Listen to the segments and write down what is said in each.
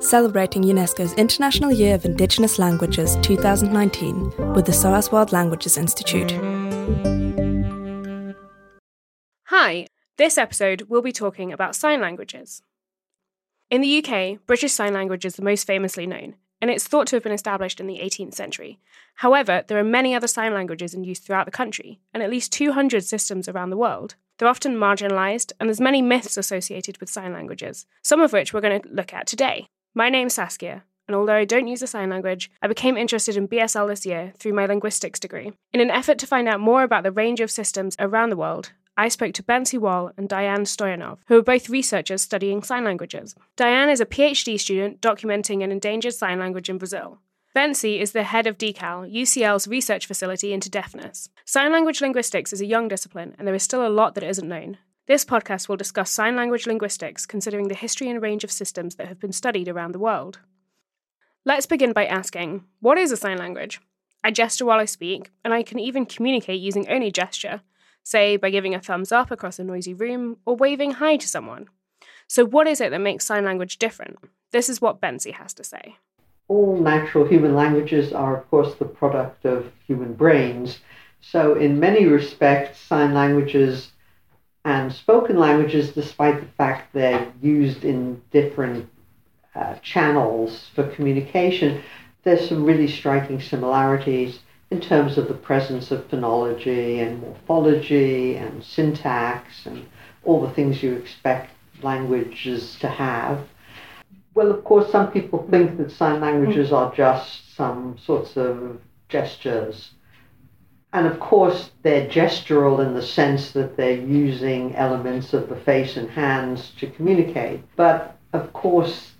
Celebrating UNESCO's International Year of Indigenous Languages 2019 with the SOAS World Languages Institute. Hi, this episode we'll be talking about sign languages. In the UK, British Sign Language is the most famously known, and it's thought to have been established in the 18th century. However, there are many other sign languages in use throughout the country, and at least 200 systems around the world. They're often marginalised, and there's many myths associated with sign languages, some of which we're going to look at today. My name's Saskia, and although I don't use a sign language, I became interested in BSL this year through my linguistics degree. In an effort to find out more about the range of systems around the world, I spoke to Bencie Woll and Diane Stoyanov, who are both researchers studying sign languages. Diane is a PhD student documenting an endangered sign language in Brazil. Bencie is the head of DCAL, UCL's research facility into deafness. Sign language linguistics is a young discipline, and there is still a lot that isn't known. This podcast will discuss sign language linguistics, considering the history and range of systems that have been studied around the world. Let's begin by asking what is a sign language? I gesture while I speak, and I can even communicate using only gesture say by giving a thumbs up across a noisy room or waving hi to someone. So, what is it that makes sign language different? This is what Bencie has to say. All natural human languages are, of course, the product of human brains. So, in many respects, sign languages and spoken languages, despite the fact they're used in different uh, channels for communication, there's some really striking similarities in terms of the presence of phonology and morphology and syntax and all the things you expect languages to have. Well, of course, some people think that sign languages are just some sorts of gestures. And of course, they're gestural in the sense that they're using elements of the face and hands to communicate. But of course,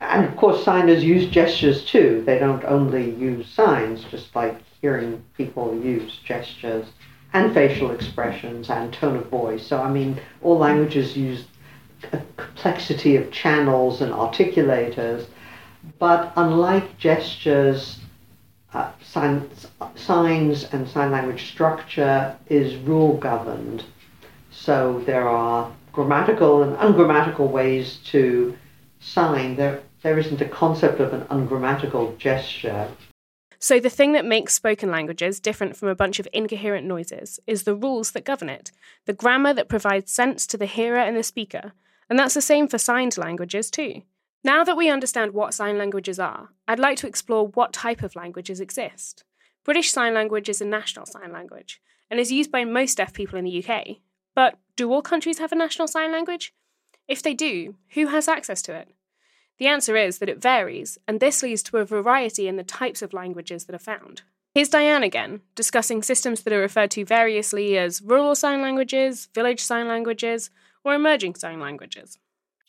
and of course, signers use gestures too. They don't only use signs, just like hearing people use gestures and facial expressions and tone of voice. So, I mean, all languages use a complexity of channels and articulators, but unlike gestures, uh, signs, signs and sign language structure is rule governed. So there are grammatical and ungrammatical ways to sign. There, there isn't a concept of an ungrammatical gesture. So, the thing that makes spoken languages different from a bunch of incoherent noises is the rules that govern it, the grammar that provides sense to the hearer and the speaker. And that's the same for signed languages, too. Now that we understand what sign languages are, I'd like to explore what type of languages exist. British Sign Language is a national sign language and is used by most deaf people in the UK. But do all countries have a national sign language? If they do, who has access to it? The answer is that it varies, and this leads to a variety in the types of languages that are found. Here's Diane again, discussing systems that are referred to variously as rural sign languages, village sign languages, or emerging sign languages.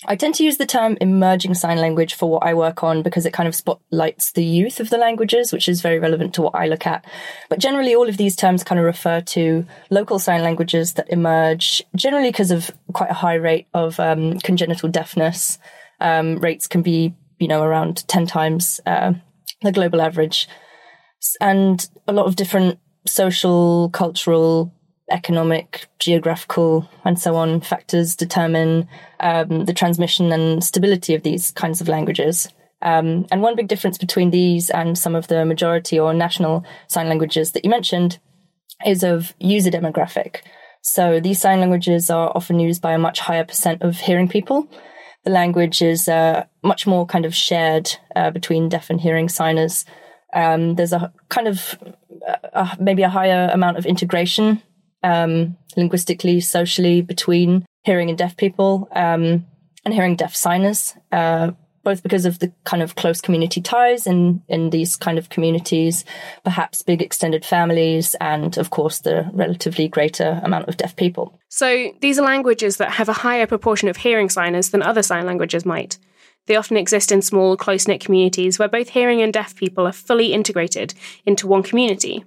I tend to use the term emerging sign language for what I work on because it kind of spotlights the youth of the languages, which is very relevant to what I look at. But generally, all of these terms kind of refer to local sign languages that emerge generally because of quite a high rate of um, congenital deafness um, rates can be, you know, around 10 times uh, the global average. And a lot of different social, cultural, economic, geographical, and so on factors determine um, the transmission and stability of these kinds of languages. Um, and one big difference between these and some of the majority or national sign languages that you mentioned is of user demographic. So these sign languages are often used by a much higher percent of hearing people the language is uh, much more kind of shared uh, between deaf and hearing signers. Um, there's a kind of uh, maybe a higher amount of integration um, linguistically, socially between hearing and deaf people um, and hearing deaf signers. Uh, both because of the kind of close community ties in, in these kind of communities, perhaps big extended families, and of course the relatively greater amount of deaf people. So these are languages that have a higher proportion of hearing signers than other sign languages might. They often exist in small, close knit communities where both hearing and deaf people are fully integrated into one community.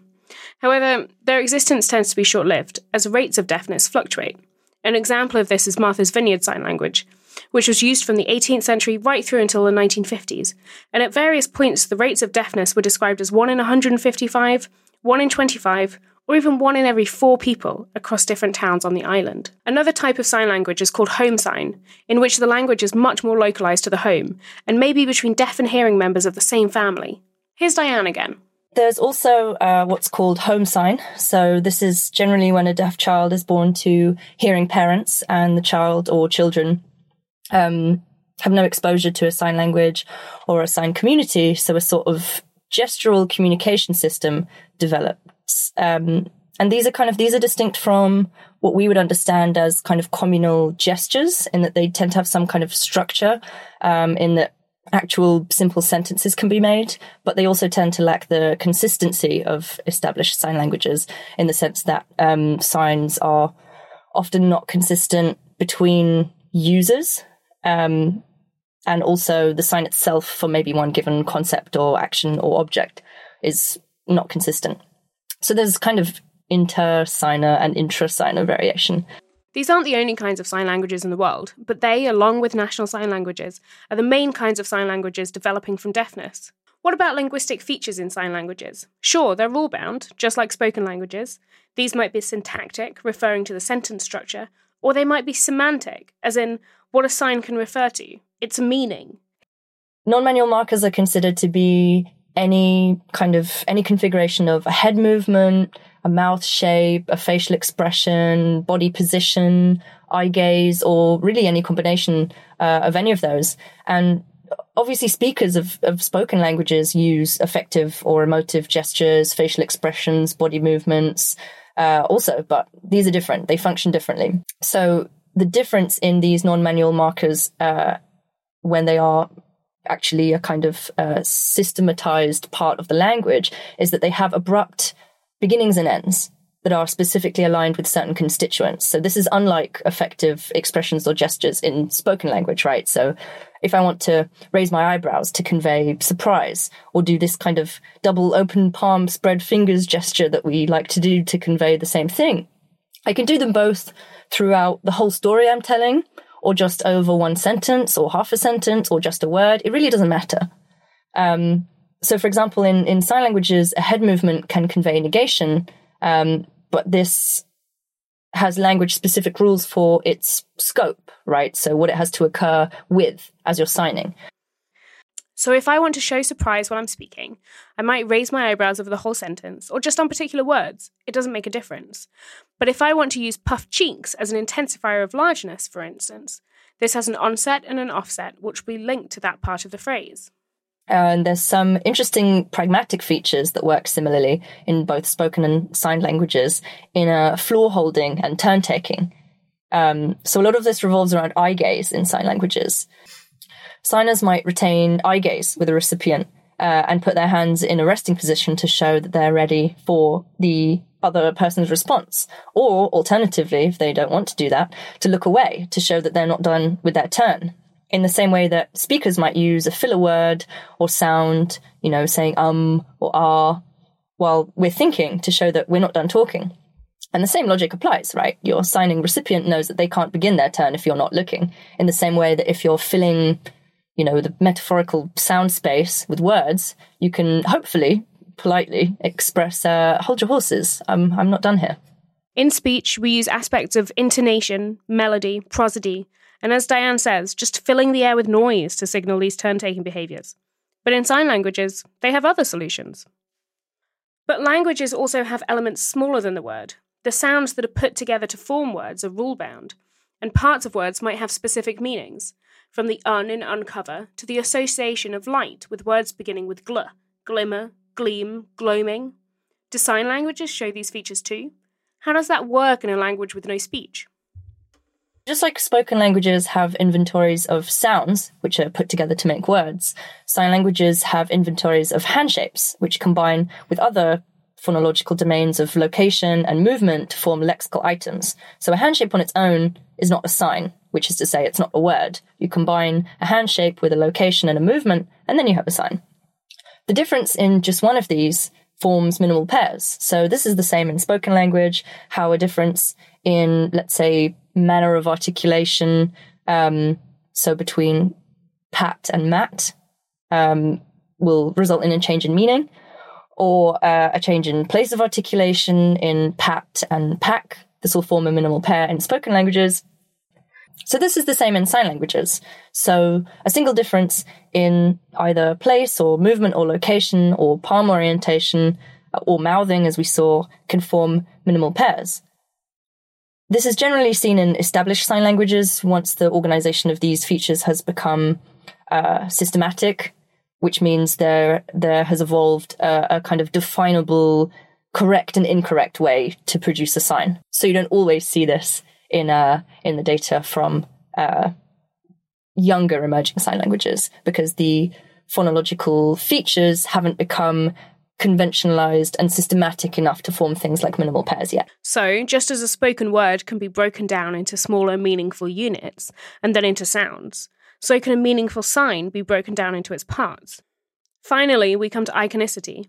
However, their existence tends to be short lived, as rates of deafness fluctuate. An example of this is Martha's Vineyard Sign Language, which was used from the 18th century right through until the 1950s, and at various points the rates of deafness were described as 1 in 155, 1 in 25, or even one in every four people across different towns on the island. Another type of sign language is called home sign, in which the language is much more localised to the home and may be between deaf and hearing members of the same family. Here's Diane again. There's also uh, what's called home sign. So, this is generally when a deaf child is born to hearing parents and the child or children um, have no exposure to a sign language or a sign community. So, a sort of gestural communication system develops. Um, and these are kind of these are distinct from what we would understand as kind of communal gestures in that they tend to have some kind of structure um, in that actual simple sentences can be made but they also tend to lack the consistency of established sign languages in the sense that um, signs are often not consistent between users um, and also the sign itself for maybe one given concept or action or object is not consistent. So there's kind of inter-signer and intra-signer variation. These aren't the only kinds of sign languages in the world, but they, along with national sign languages, are the main kinds of sign languages developing from deafness. What about linguistic features in sign languages? Sure, they're rule bound, just like spoken languages. These might be syntactic, referring to the sentence structure, or they might be semantic, as in what a sign can refer to, its meaning. Non-manual markers are considered to be any kind of any configuration of a head movement, a mouth shape, a facial expression, body position, eye gaze, or really any combination uh, of any of those. And obviously, speakers of, of spoken languages use affective or emotive gestures, facial expressions, body movements, uh, also, but these are different. They function differently. So the difference in these non-manual markers uh, when they are actually a kind of uh, systematized part of the language is that they have abrupt beginnings and ends that are specifically aligned with certain constituents. So this is unlike affective expressions or gestures in spoken language, right? So if I want to raise my eyebrows to convey surprise or do this kind of double open palm spread fingers gesture that we like to do to convey the same thing, I can do them both throughout the whole story I'm telling or just over one sentence or half a sentence or just a word. It really doesn't matter. Um, so, for example, in, in sign languages, a head movement can convey negation, um, but this has language specific rules for its scope, right? So, what it has to occur with as you're signing. So, if I want to show surprise while I'm speaking, I might raise my eyebrows over the whole sentence or just on particular words. It doesn't make a difference. But if I want to use puffed cheeks as an intensifier of largeness, for instance, this has an onset and an offset which will be linked to that part of the phrase. And there's some interesting pragmatic features that work similarly in both spoken and signed languages in a floor holding and turn taking. Um, so a lot of this revolves around eye gaze in sign languages. Signers might retain eye gaze with a recipient uh, and put their hands in a resting position to show that they're ready for the other person's response. Or alternatively, if they don't want to do that, to look away to show that they're not done with their turn in the same way that speakers might use a filler word or sound, you know, saying um or ah while we're thinking to show that we're not done talking. And the same logic applies, right? Your signing recipient knows that they can't begin their turn if you're not looking. In the same way that if you're filling, you know, the metaphorical sound space with words, you can hopefully politely express, uh, hold your horses. I'm, I'm not done here. In speech, we use aspects of intonation, melody, prosody, and as Diane says, just filling the air with noise to signal these turn taking behaviours. But in sign languages, they have other solutions. But languages also have elements smaller than the word. The sounds that are put together to form words are rule bound, and parts of words might have specific meanings, from the un in uncover to the association of light with words beginning with gl, glimmer, gleam, gloaming. Do sign languages show these features too? How does that work in a language with no speech? Just like spoken languages have inventories of sounds, which are put together to make words, sign languages have inventories of handshapes, which combine with other phonological domains of location and movement to form lexical items. So a handshape on its own is not a sign, which is to say it's not a word. You combine a handshape with a location and a movement, and then you have a sign. The difference in just one of these forms minimal pairs. So this is the same in spoken language, how a difference in, let's say, manner of articulation. Um, so between pat and mat um, will result in a change in meaning. or uh, a change in place of articulation in pat and pack. This will form a minimal pair in spoken languages. So this is the same in sign languages. So a single difference in either place or movement or location or palm orientation uh, or mouthing, as we saw, can form minimal pairs. This is generally seen in established sign languages once the organization of these features has become uh, systematic, which means there there has evolved a, a kind of definable correct and incorrect way to produce a sign. So you don't always see this in uh, in the data from uh, younger emerging sign languages because the phonological features haven't become conventionalized and systematic enough to form things like minimal pairs yet. So, just as a spoken word can be broken down into smaller, meaningful units and then into sounds, so can a meaningful sign be broken down into its parts. Finally, we come to iconicity.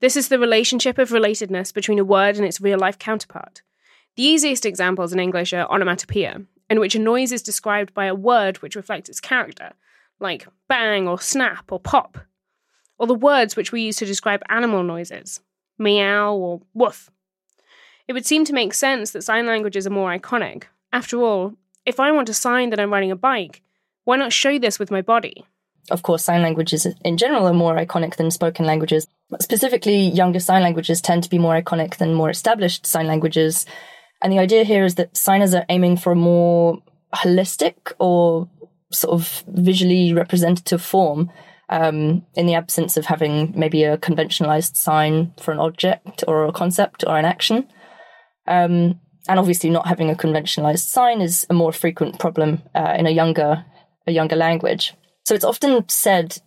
This is the relationship of relatedness between a word and its real life counterpart. The easiest examples in English are onomatopoeia, in which a noise is described by a word which reflects its character, like bang or snap or pop, or the words which we use to describe animal noises, meow or woof. It would seem to make sense that sign languages are more iconic. After all, if I want to sign that I'm riding a bike, why not show this with my body? Of course, sign languages in general are more iconic than spoken languages. Specifically, younger sign languages tend to be more iconic than more established sign languages and the idea here is that signers are aiming for a more holistic or sort of visually representative form um, in the absence of having maybe a conventionalized sign for an object or a concept or an action. Um, and obviously, not having a conventionalized sign is a more frequent problem uh, in a younger a younger language. So it's often said,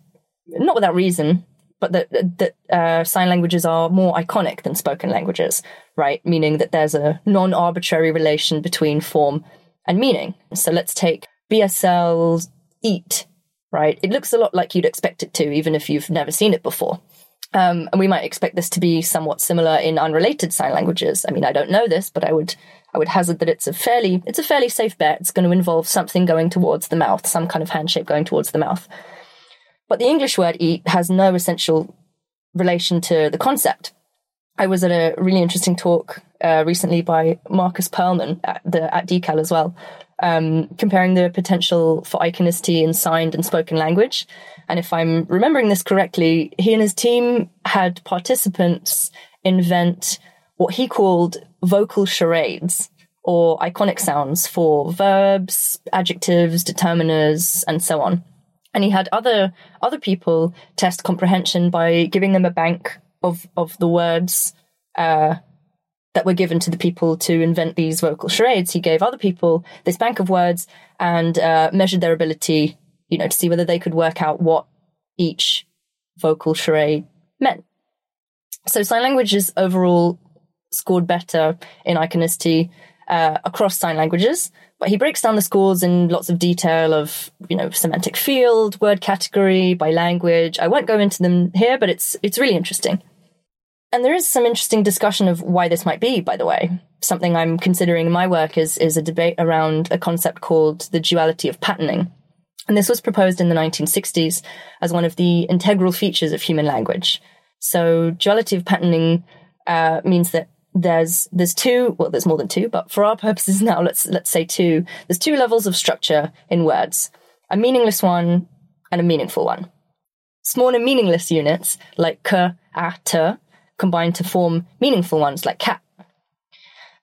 not without reason, but that that uh, sign languages are more iconic than spoken languages, right? Meaning that there's a non-arbitrary relation between form and meaning. So let's take BSL's eat, right? It looks a lot like you'd expect it to, even if you've never seen it before. Um, and we might expect this to be somewhat similar in unrelated sign languages. I mean, I don't know this, but I would I would hazard that it's a fairly it's a fairly safe bet. It's going to involve something going towards the mouth, some kind of handshake going towards the mouth. But the English word eat has no essential relation to the concept. I was at a really interesting talk uh, recently by Marcus Perlman at, the, at DCAL as well, um, comparing the potential for iconicity in signed and spoken language. And if I'm remembering this correctly, he and his team had participants invent what he called vocal charades or iconic sounds for verbs, adjectives, determiners, and so on and he had other other people test comprehension by giving them a bank of of the words uh, that were given to the people to invent these vocal charades. He gave other people this bank of words and uh, measured their ability, you know, to see whether they could work out what each vocal charade meant. So sign languages overall scored better in iconicity uh, across sign languages, but he breaks down the scores in lots of detail of, you know, semantic field, word category, by language. I won't go into them here, but it's it's really interesting. And there is some interesting discussion of why this might be, by the way. Something I'm considering in my work is, is a debate around a concept called the duality of patterning. And this was proposed in the 1960s as one of the integral features of human language. So duality of patterning uh, means that there's there's two well there's more than two but for our purposes now let's let's say two there's two levels of structure in words a meaningless one and a meaningful one smaller meaningless units like k a t combine to form meaningful ones like cat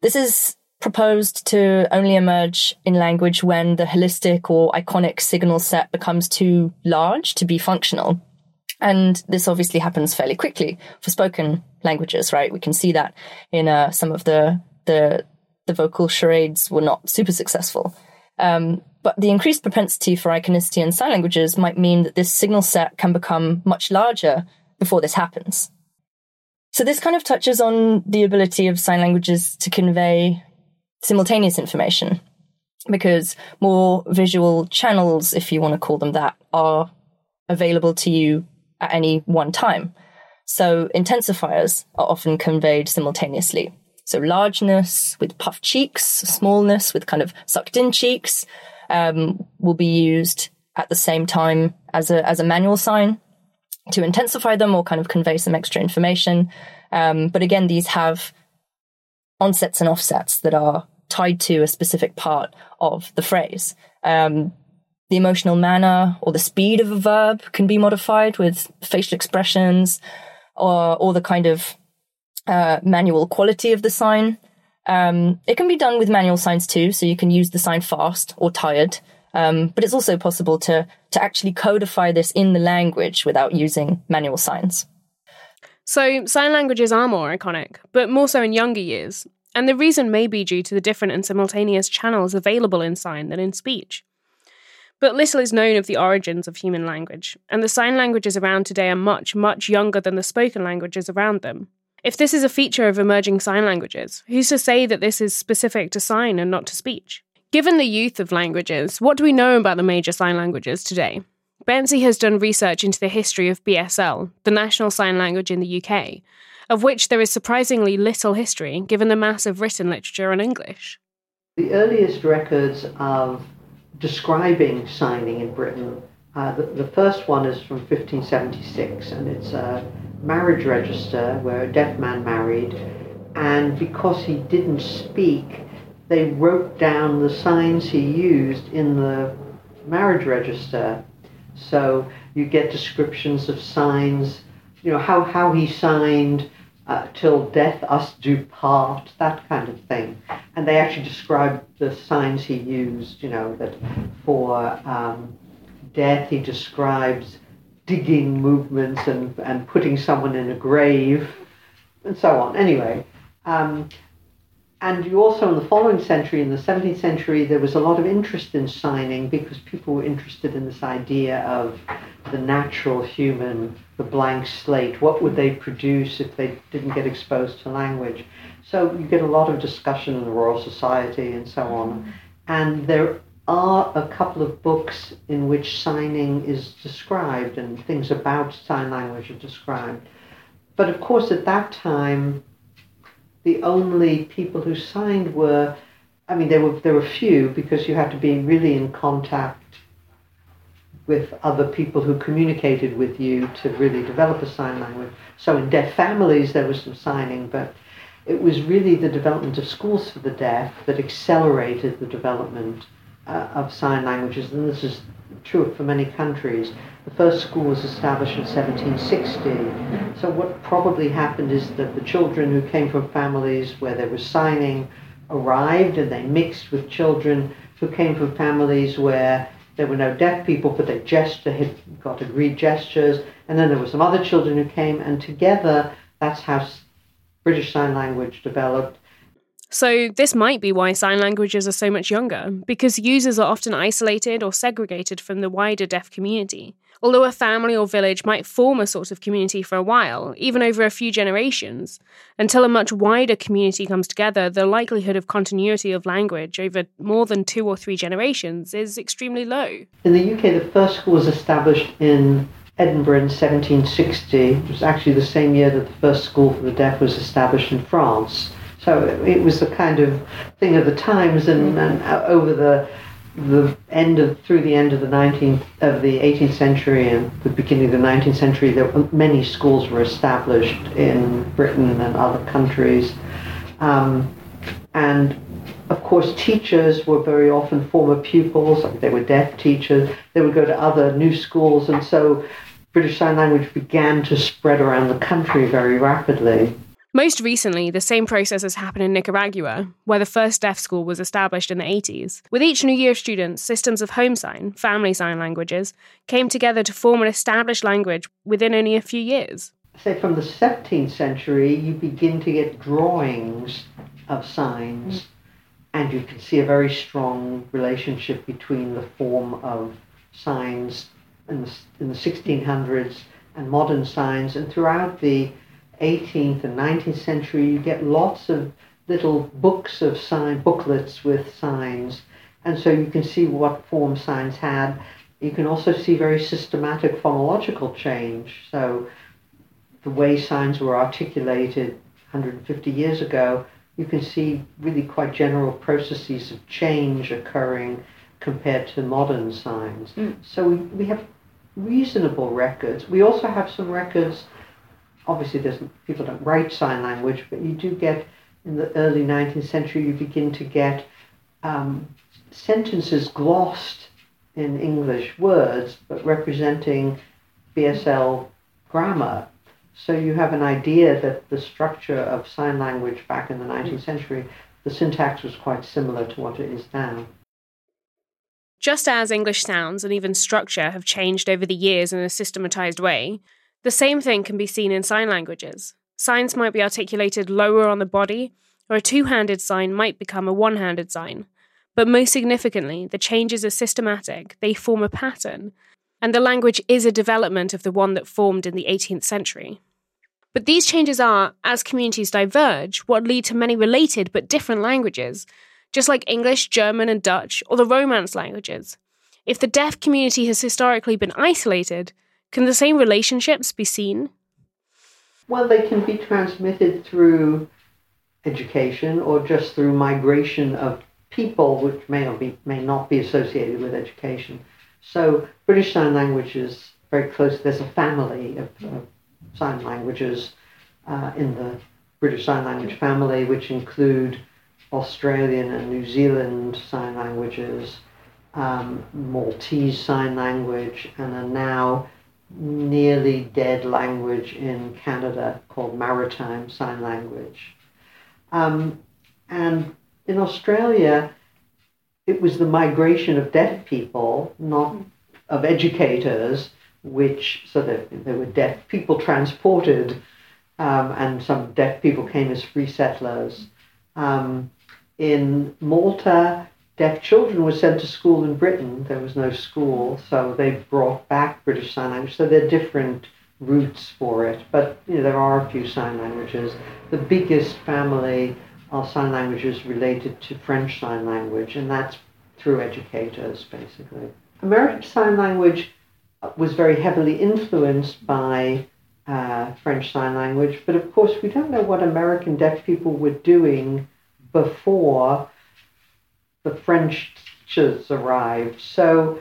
this is proposed to only emerge in language when the holistic or iconic signal set becomes too large to be functional and this obviously happens fairly quickly for spoken languages, right? We can see that in uh, some of the, the, the vocal charades were not super successful. Um, but the increased propensity for iconicity in sign languages might mean that this signal set can become much larger before this happens. So this kind of touches on the ability of sign languages to convey simultaneous information because more visual channels, if you want to call them that, are available to you at any one time. So intensifiers are often conveyed simultaneously. So largeness with puffed cheeks, smallness with kind of sucked in cheeks um, will be used at the same time as a, as a manual sign. To intensify them or kind of convey some extra information. Um, but again, these have onsets and offsets that are tied to a specific part of the phrase. Um, the emotional manner or the speed of a verb can be modified with facial expressions or, or the kind of uh, manual quality of the sign. Um, it can be done with manual signs too, so you can use the sign fast or tired. Um, but it's also possible to to actually codify this in the language without using manual signs. So sign languages are more iconic, but more so in younger years. And the reason may be due to the different and simultaneous channels available in sign than in speech. But little is known of the origins of human language, and the sign languages around today are much, much younger than the spoken languages around them. If this is a feature of emerging sign languages, who's to say that this is specific to sign and not to speech? Given the youth of languages, what do we know about the major sign languages today? Bencie has done research into the history of BSL, the national sign language in the UK, of which there is surprisingly little history given the mass of written literature in English. The earliest records of describing signing in Britain, uh, the, the first one is from 1576, and it's a marriage register where a deaf man married, and because he didn't speak, they wrote down the signs he used in the marriage register. So you get descriptions of signs, you know, how, how he signed, uh, till death us do part, that kind of thing. And they actually describe the signs he used, you know, that for um, death he describes digging movements and, and putting someone in a grave and so on. Anyway, um, and you also in the following century, in the 17th century, there was a lot of interest in signing because people were interested in this idea of the natural human, the blank slate. What would they produce if they didn't get exposed to language? So you get a lot of discussion in the Royal Society and so on. And there are a couple of books in which signing is described and things about sign language are described. But of course, at that time, the only people who signed were, I mean, there were there were few because you had to be really in contact with other people who communicated with you to really develop a sign language. So in deaf families there was some signing, but it was really the development of schools for the deaf that accelerated the development uh, of sign languages, and this is true for many countries. The first school was established in 1760. So what probably happened is that the children who came from families where there was signing arrived and they mixed with children who came from families where there were no deaf people, but they gesture, had got agreed gestures. And then there were some other children who came, and together that's how British Sign Language developed. So, this might be why sign languages are so much younger, because users are often isolated or segregated from the wider deaf community. Although a family or village might form a sort of community for a while, even over a few generations, until a much wider community comes together, the likelihood of continuity of language over more than two or three generations is extremely low. In the UK, the first school was established in Edinburgh in 1760. It was actually the same year that the first school for the deaf was established in France. So it was a kind of thing of the times, and, and over the the end of through the end of the 19th of the 18th century and the beginning of the 19th century, there many schools were established in Britain and other countries, um, and of course, teachers were very often former pupils. They were deaf teachers. They would go to other new schools, and so British Sign Language began to spread around the country very rapidly. Most recently, the same process has happened in Nicaragua, where the first deaf school was established in the 80s. With each new year of students, systems of home sign, family sign languages, came together to form an established language within only a few years. Say from the 17th century, you begin to get drawings of signs, mm. and you can see a very strong relationship between the form of signs in the, in the 1600s and modern signs, and throughout the 18th and 19th century, you get lots of little books of sign booklets with signs, and so you can see what form signs had. You can also see very systematic phonological change. So the way signs were articulated 150 years ago, you can see really quite general processes of change occurring compared to modern signs. Mm. So we, we have reasonable records. We also have some records. Obviously, there's, people don't write sign language, but you do get in the early 19th century. You begin to get um, sentences glossed in English words, but representing BSL grammar. So you have an idea that the structure of sign language back in the 19th century, the syntax was quite similar to what it is now. Just as English sounds and even structure have changed over the years in a systematized way, the same thing can be seen in sign languages. Signs might be articulated lower on the body, or a two handed sign might become a one handed sign. But most significantly, the changes are systematic, they form a pattern, and the language is a development of the one that formed in the 18th century. But these changes are, as communities diverge, what lead to many related but different languages, just like English, German, and Dutch, or the Romance languages. If the deaf community has historically been isolated, can the same relationships be seen? Well, they can be transmitted through education or just through migration of people, which may not be, may not be associated with education. So British Sign Language is very close. There's a family of, of sign languages uh, in the British Sign Language family, which include Australian and New Zealand Sign Languages, um, Maltese Sign Language, and are now nearly dead language in Canada called Maritime Sign Language. Um, and in Australia, it was the migration of deaf people, not of educators, which so that there were deaf people transported, um, and some deaf people came as free settlers. Um, in Malta, deaf children were sent to school in Britain. There was no school, so they brought back British Sign Language. So there are different routes for it, but you know, there are a few sign languages. The biggest family are sign languages related to French Sign Language, and that's through educators, basically. American Sign Language was very heavily influenced by uh, French Sign Language, but of course, we don't know what American deaf people were doing before the French teachers arrived. So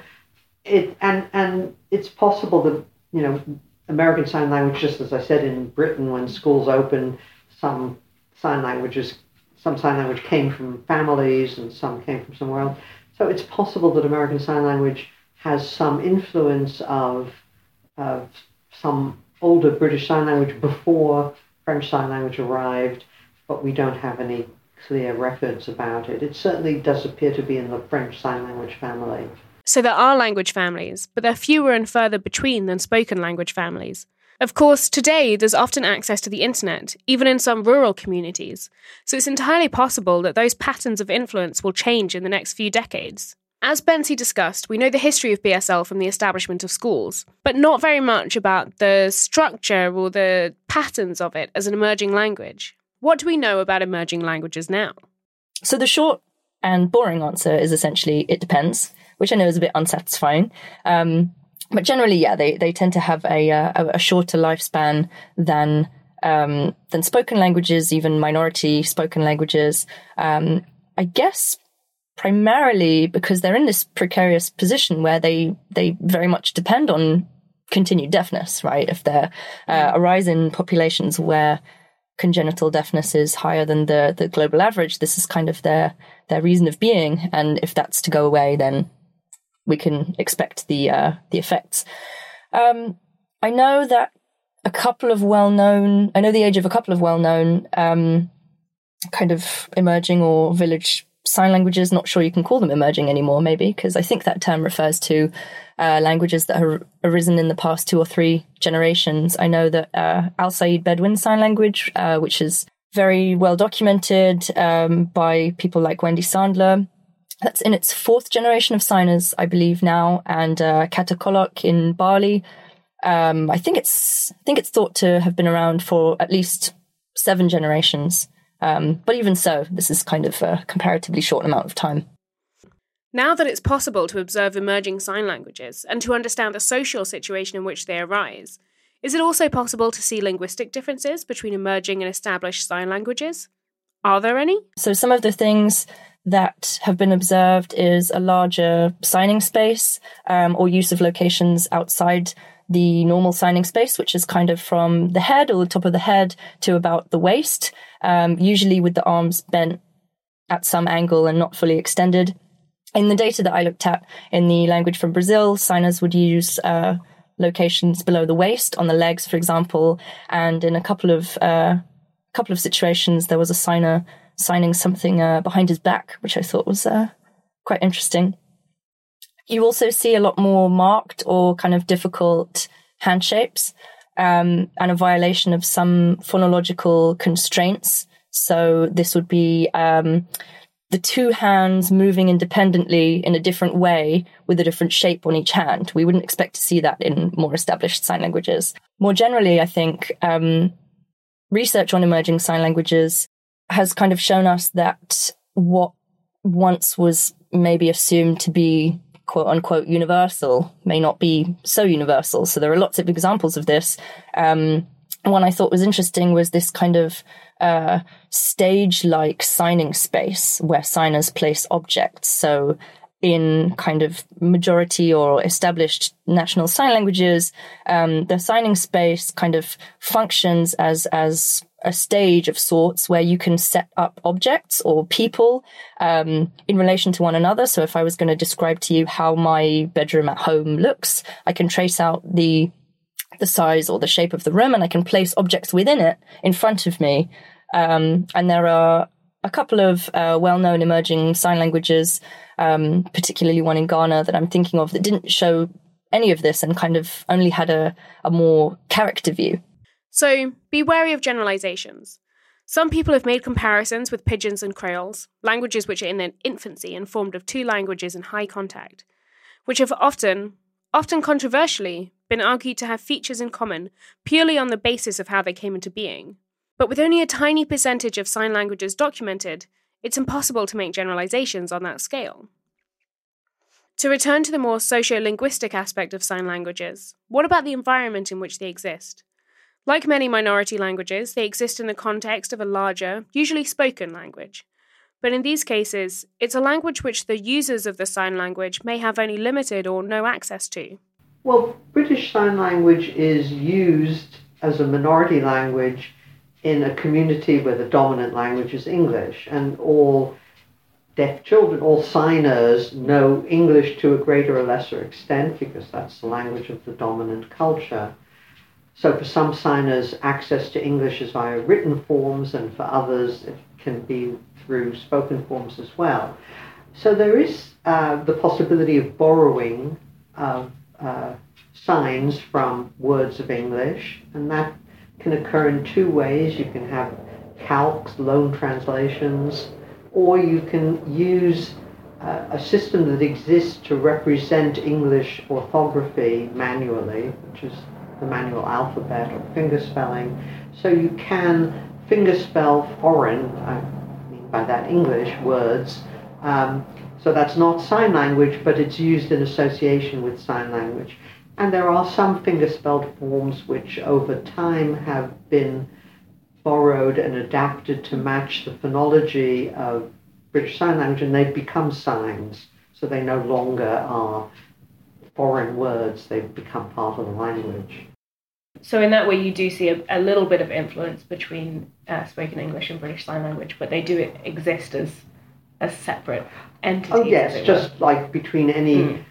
it and and it's possible that you know American Sign Language, just as I said in Britain, when schools opened, some sign languages, some sign language came from families and some came from somewhere else. So it's possible that American Sign Language has some influence of of some older British Sign Language before French Sign Language arrived, but we don't have any clear records about it. It certainly does appear to be in the French Sign Language family. So there are language families, but they're fewer and further between than spoken language families. Of course, today there's often access to the internet, even in some rural communities, so it's entirely possible that those patterns of influence will change in the next few decades. As Bencie discussed, we know the history of BSL from the establishment of schools, but not very much about the structure or the patterns of it as an emerging language. What do we know about emerging languages now? So the short and boring answer is essentially it depends, which I know is a bit unsatisfying. Um, but generally, yeah, they, they tend to have a, uh, a shorter lifespan than um, than spoken languages, even minority spoken languages. Um, I guess primarily because they're in this precarious position where they they very much depend on continued deafness, right? If they uh, arise in populations where congenital deafness is higher than the, the global average, this is kind of their, their reason of being. And if that's to go away, then we can expect the, uh, the effects. Um, I know that a couple of well known, I know the age of a couple of well known, um, kind of emerging or village sign languages. Not sure you can call them emerging anymore, maybe, because I think that term refers to uh, languages that have arisen in the past two or three generations. I know that uh, Al-Sayyid Bedouin Sign Language, uh, which is very well documented um, by people like Wendy Sandler. That's in its fourth generation of signers, I believe now, and uh, Kata in Bali. Um, I think it's I think it's thought to have been around for at least seven generations. Um, but even so, this is kind of a comparatively short amount of time. Now that it's possible to observe emerging sign languages and to understand the social situation in which they arise, is it also possible to see linguistic differences between emerging and established sign languages? Are there any? So, some of the things that have been observed is a larger signing space um, or use of locations outside the normal signing space, which is kind of from the head or the top of the head to about the waist, um, usually with the arms bent at some angle and not fully extended. In the data that I looked at in the language from Brazil, signers would use uh, locations below the waist on the legs, for example, and in a couple of uh, couple of situations there was a signer signing something uh, behind his back, which I thought was uh, quite interesting. You also see a lot more marked or kind of difficult hand shapes um, and a violation of some phonological constraints. So this would be um, the two hands moving independently in a different way with a different shape on each hand. We wouldn't expect to see that in more established sign languages. More generally, I think um, research on emerging sign languages has kind of shown us that what once was maybe assumed to be quote unquote universal may not be so universal. So there are lots of examples of this. Um, one I thought was interesting was this kind of uh, stage like signing space where signers place objects. So in kind of majority or established national sign languages, um, the signing space kind of functions as as a stage of sorts where you can set up objects or people um, in relation to one another. So if I was going to describe to you how my bedroom at home looks, I can trace out the the size or the shape of the room, and I can place objects within it in front of me. Um, and there are a couple of uh, well-known emerging sign languages, um, particularly one in Ghana that I'm thinking of that didn't show any of this and kind of only had a, a more character view. So be wary of generalizations. Some people have made comparisons with pidgins and creoles, languages which are in their infancy and formed of two languages in high contact, which have often, often controversially, been argued to have features in common purely on the basis of how they came into being. But with only a tiny percentage of sign languages documented, it's impossible to make generalizations on that scale. To return to the more socio-linguistic aspect of sign languages, what about the environment in which they exist? Like many minority languages, they exist in the context of a larger, usually spoken language. But in these cases, it's a language which the users of the sign language may have only limited or no access to. Well, British Sign Language is used as a minority language in a community where the dominant language is English, and all deaf children, all signers know English to a greater or lesser extent because that's the language of the dominant culture. So for some signers, access to English is via written forms, and for others, it can be through spoken forms as well. So there is uh, the possibility of borrowing of uh, signs from words of English, and that can occur in two ways. You can have calques, loan translations, or you can use uh, a system that exists to represent English orthography manually, which is the manual alphabet or fingerspelling. So you can fingerspell foreign, I mean by that English, words. Um, so that's not sign language, but it's used in association with sign language. And there are some fingerspelled forms which over time have been borrowed and adapted to match the phonology of British Sign Language, and they've become signs. So they no longer are foreign words, they've become part of the language. So in that way, you do see a, a little bit of influence between uh, spoken English and British Sign Language, but they do exist as as separate entities. Oh yes, just were. like between any mm.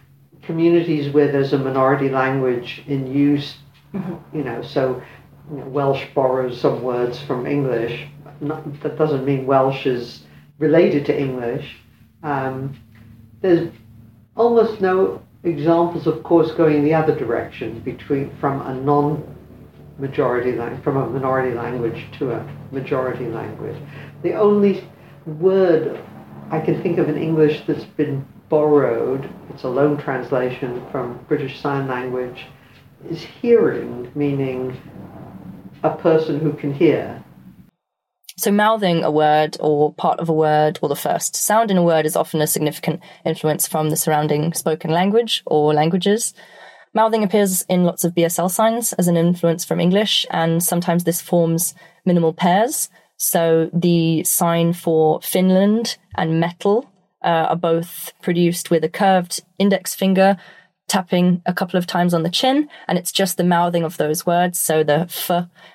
communities where there's a minority language in use, mm-hmm. you know. So you know, Welsh borrows some words from English. Not, that doesn't mean Welsh is related to English. Um, there's almost no examples, of course, going the other direction between from a non-majority language, from a minority language to a majority language. The only word I can think of in English that's been borrowed, it's a loan translation from British Sign Language, is hearing, meaning a person who can hear. So, mouthing a word or part of a word or the first sound in a word is often a significant influence from the surrounding spoken language or languages. Mouthing appears in lots of BSL signs as an influence from English, and sometimes this forms minimal pairs. So the sign for Finland and metal uh, are both produced with a curved index finger tapping a couple of times on the chin, and it's just the mouthing of those words. So the f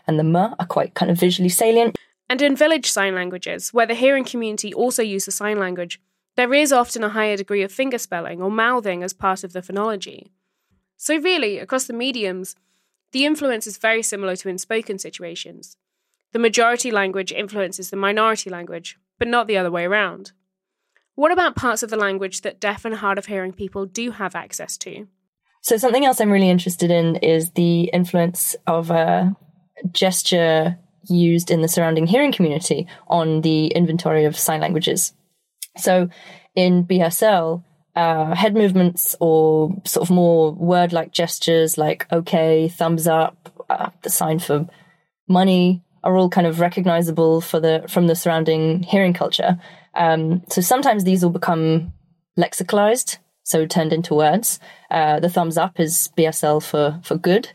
and the m are quite kind of visually salient. And in village sign languages, where the hearing community also use the sign language, there is often a higher degree of finger spelling or mouthing as part of the phonology. So, really, across the mediums, the influence is very similar to in spoken situations. The majority language influences the minority language, but not the other way around. What about parts of the language that deaf and hard of hearing people do have access to? So, something else I'm really interested in is the influence of uh, gesture used in the surrounding hearing community on the inventory of sign languages. So, in BSL, uh, head movements or sort of more word like gestures like okay, thumbs up, uh, the sign for money are all kind of recognizable for the from the surrounding hearing culture. Um, so sometimes these will become lexicalized, so turned into words. Uh, the thumbs up is BSL for, for good.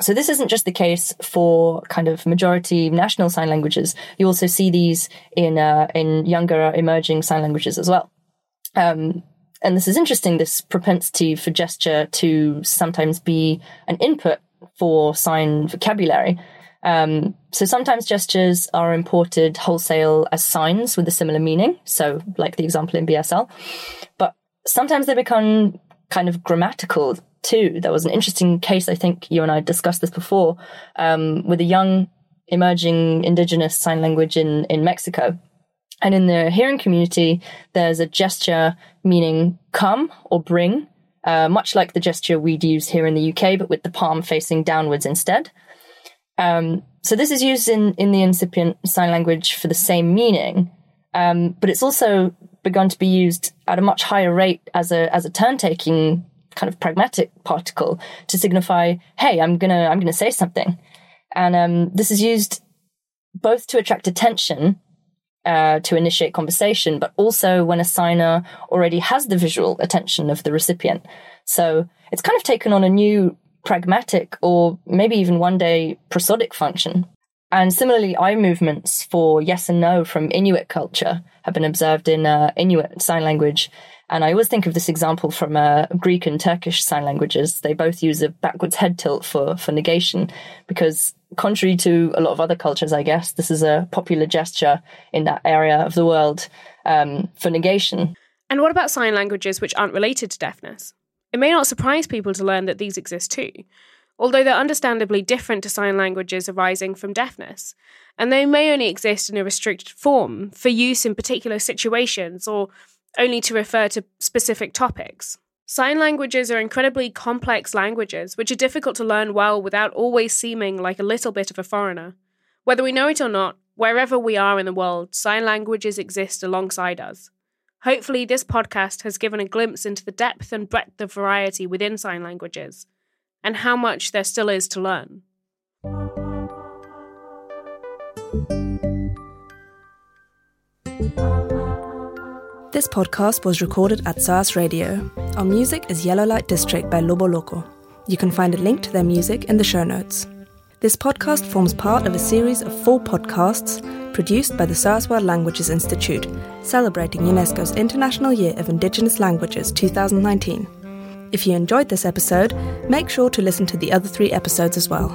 So this isn't just the case for kind of majority national sign languages. You also see these in uh, in younger emerging sign languages as well. Um, and this is interesting. This propensity for gesture to sometimes be an input for sign vocabulary. Um, so sometimes gestures are imported wholesale as signs with a similar meaning. So, like the example in BSL, but sometimes they become kind of grammatical too. There was an interesting case. I think you and I discussed this before um, with a young emerging indigenous sign language in in Mexico. And in the hearing community, there's a gesture meaning come or bring, uh, much like the gesture we'd use here in the UK, but with the palm facing downwards instead. Um, so this is used in, in the incipient sign language for the same meaning, um, but it's also begun to be used at a much higher rate as a as a turn taking kind of pragmatic particle to signify, hey, I'm gonna I'm gonna say something, and um, this is used both to attract attention. Uh, to initiate conversation, but also when a signer already has the visual attention of the recipient. So it's kind of taken on a new pragmatic or maybe even one day prosodic function. And similarly, eye movements for yes and no from Inuit culture have been observed in uh, Inuit sign language. And I always think of this example from uh, Greek and Turkish sign languages. They both use a backwards head tilt for, for negation because, contrary to a lot of other cultures, I guess, this is a popular gesture in that area of the world um, for negation. And what about sign languages which aren't related to deafness? It may not surprise people to learn that these exist too, although they're understandably different to sign languages arising from deafness, and they may only exist in a restricted form for use in particular situations or only to refer to specific topics. Sign languages are incredibly complex languages which are difficult to learn well without always seeming like a little bit of a foreigner. Whether we know it or not, wherever we are in the world, sign languages exist alongside us. Hopefully, this podcast has given a glimpse into the depth and breadth of variety within sign languages and how much there still is to learn. This podcast was recorded at SOAS Radio. Our music is Yellow Light District by Lobo Loco. You can find a link to their music in the show notes. This podcast forms part of a series of four podcasts produced by the SOAS World Languages Institute, celebrating UNESCO's International Year of Indigenous Languages 2019. If you enjoyed this episode, make sure to listen to the other three episodes as well.